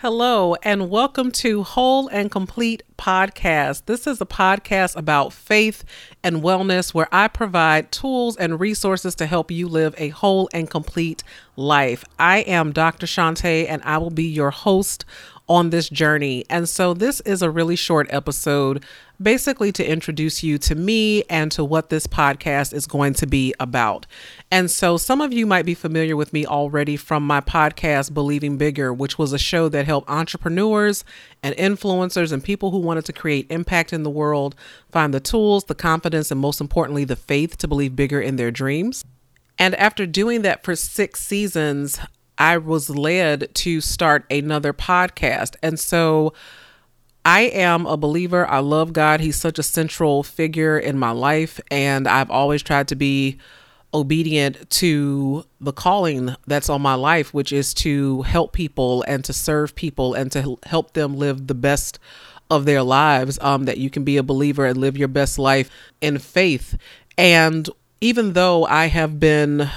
Hello, and welcome to Whole and Complete Podcast. This is a podcast about faith and wellness where I provide tools and resources to help you live a whole and complete life. I am Dr. Shantae, and I will be your host on this journey. And so, this is a really short episode, basically to introduce you to me and to what this podcast is going to be about. And so, some of you might be familiar with me already from my podcast, Believing Bigger, which was a show that helped entrepreneurs and influencers and people who wanted to create impact in the world find the tools, the confidence, and most importantly, the faith to believe bigger in their dreams. And after doing that for six seasons, I was led to start another podcast. And so I am a believer. I love God. He's such a central figure in my life. And I've always tried to be obedient to the calling that's on my life, which is to help people and to serve people and to help them live the best of their lives. Um, that you can be a believer and live your best life in faith. And even though I have been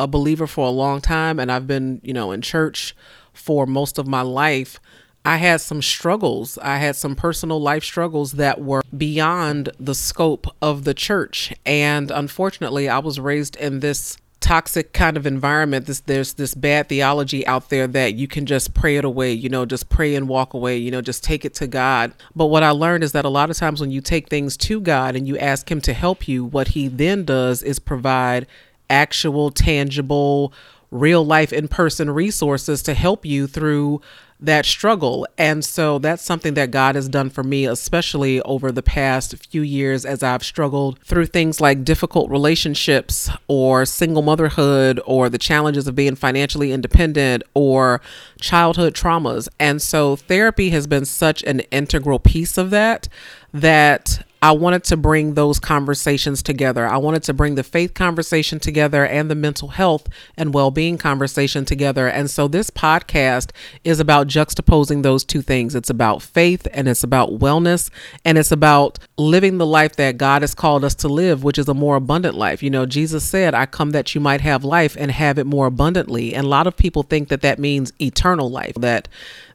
a believer for a long time and I've been, you know, in church for most of my life, I had some struggles. I had some personal life struggles that were beyond the scope of the church. And unfortunately, I was raised in this toxic kind of environment this there's this bad theology out there that you can just pray it away you know just pray and walk away you know just take it to god but what i learned is that a lot of times when you take things to god and you ask him to help you what he then does is provide actual, tangible, real life in person resources to help you through that struggle. And so that's something that God has done for me, especially over the past few years as I've struggled through things like difficult relationships or single motherhood or the challenges of being financially independent or childhood traumas. And so therapy has been such an integral piece of that that I wanted to bring those conversations together. I wanted to bring the faith conversation together and the mental health and well being conversation together. And so this podcast is about juxtaposing those two things it's about faith and it's about wellness and it's about living the life that God has called us to live, which is a more abundant life. You know, Jesus said, I come that you might have life and have it more abundantly. And a lot of people think that that means eternal life, that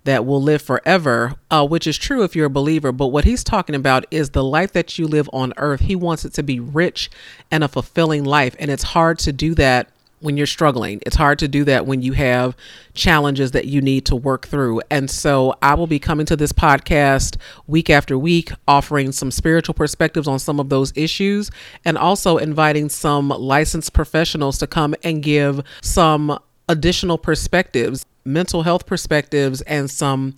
that will live forever, uh, which is true if you're a believer. But what he's talking about is the life that you live on earth. He wants it to be rich and a fulfilling life. And it's hard to do that when you're struggling. It's hard to do that when you have challenges that you need to work through. And so I will be coming to this podcast week after week, offering some spiritual perspectives on some of those issues, and also inviting some licensed professionals to come and give some additional perspectives mental health perspectives and some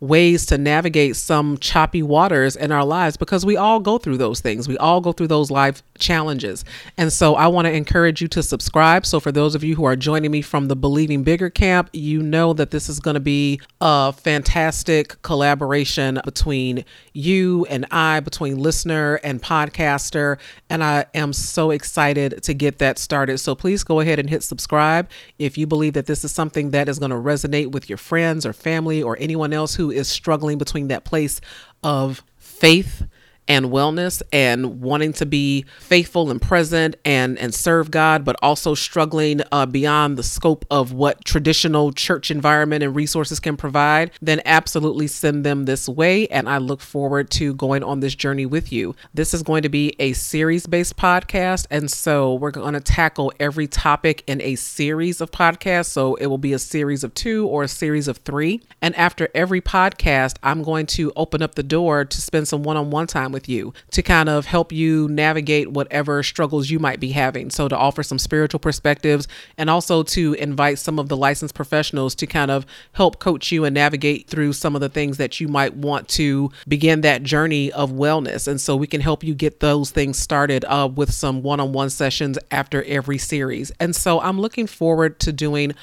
ways to navigate some choppy waters in our lives because we all go through those things. We all go through those life challenges. And so I want to encourage you to subscribe. So for those of you who are joining me from the Believing Bigger camp, you know that this is going to be a fantastic collaboration between you and I, between listener and podcaster. And I am so excited to get that started. So please go ahead and hit subscribe if you believe that this is something that is going to resonate with your friends or family or anyone else who is struggling between that place of faith and wellness and wanting to be faithful and present and and serve God, but also struggling uh, beyond the scope of what traditional church environment and resources can provide, then absolutely send them this way. And I look forward to going on this journey with you. This is going to be a series based podcast, and so we're going to tackle every topic in a series of podcasts. So it will be a series of two or a series of three. And after every podcast, I'm going to open up the door to spend some one on one time with with you to kind of help you navigate whatever struggles you might be having. So, to offer some spiritual perspectives and also to invite some of the licensed professionals to kind of help coach you and navigate through some of the things that you might want to begin that journey of wellness. And so, we can help you get those things started uh, with some one on one sessions after every series. And so, I'm looking forward to doing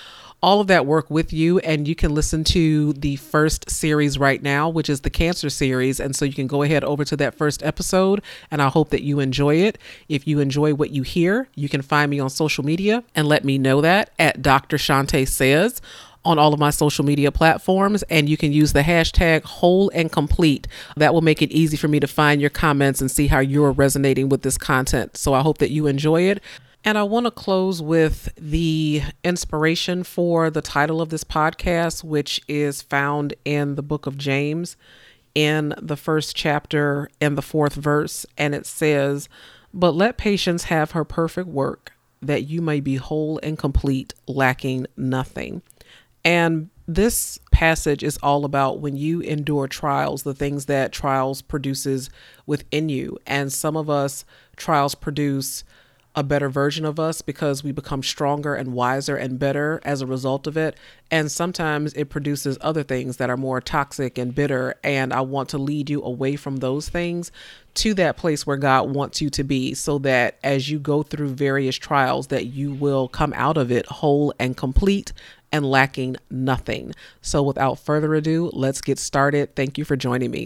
all of that work with you. And you can listen to the first series right now, which is the cancer series. And so you can go ahead over to that first episode. And I hope that you enjoy it. If you enjoy what you hear, you can find me on social media and let me know that at Dr. Shantae Says on all of my social media platforms and you can use the hashtag whole and complete that will make it easy for me to find your comments and see how you're resonating with this content so i hope that you enjoy it And I want to close with the inspiration for the title of this podcast, which is found in the book of James in the first chapter in the fourth verse. And it says, But let patience have her perfect work, that you may be whole and complete, lacking nothing. And this passage is all about when you endure trials, the things that trials produces within you. And some of us, trials produce a better version of us because we become stronger and wiser and better as a result of it. And sometimes it produces other things that are more toxic and bitter. And I want to lead you away from those things to that place where God wants you to be so that as you go through various trials that you will come out of it whole and complete and lacking nothing. So without further ado, let's get started. Thank you for joining me.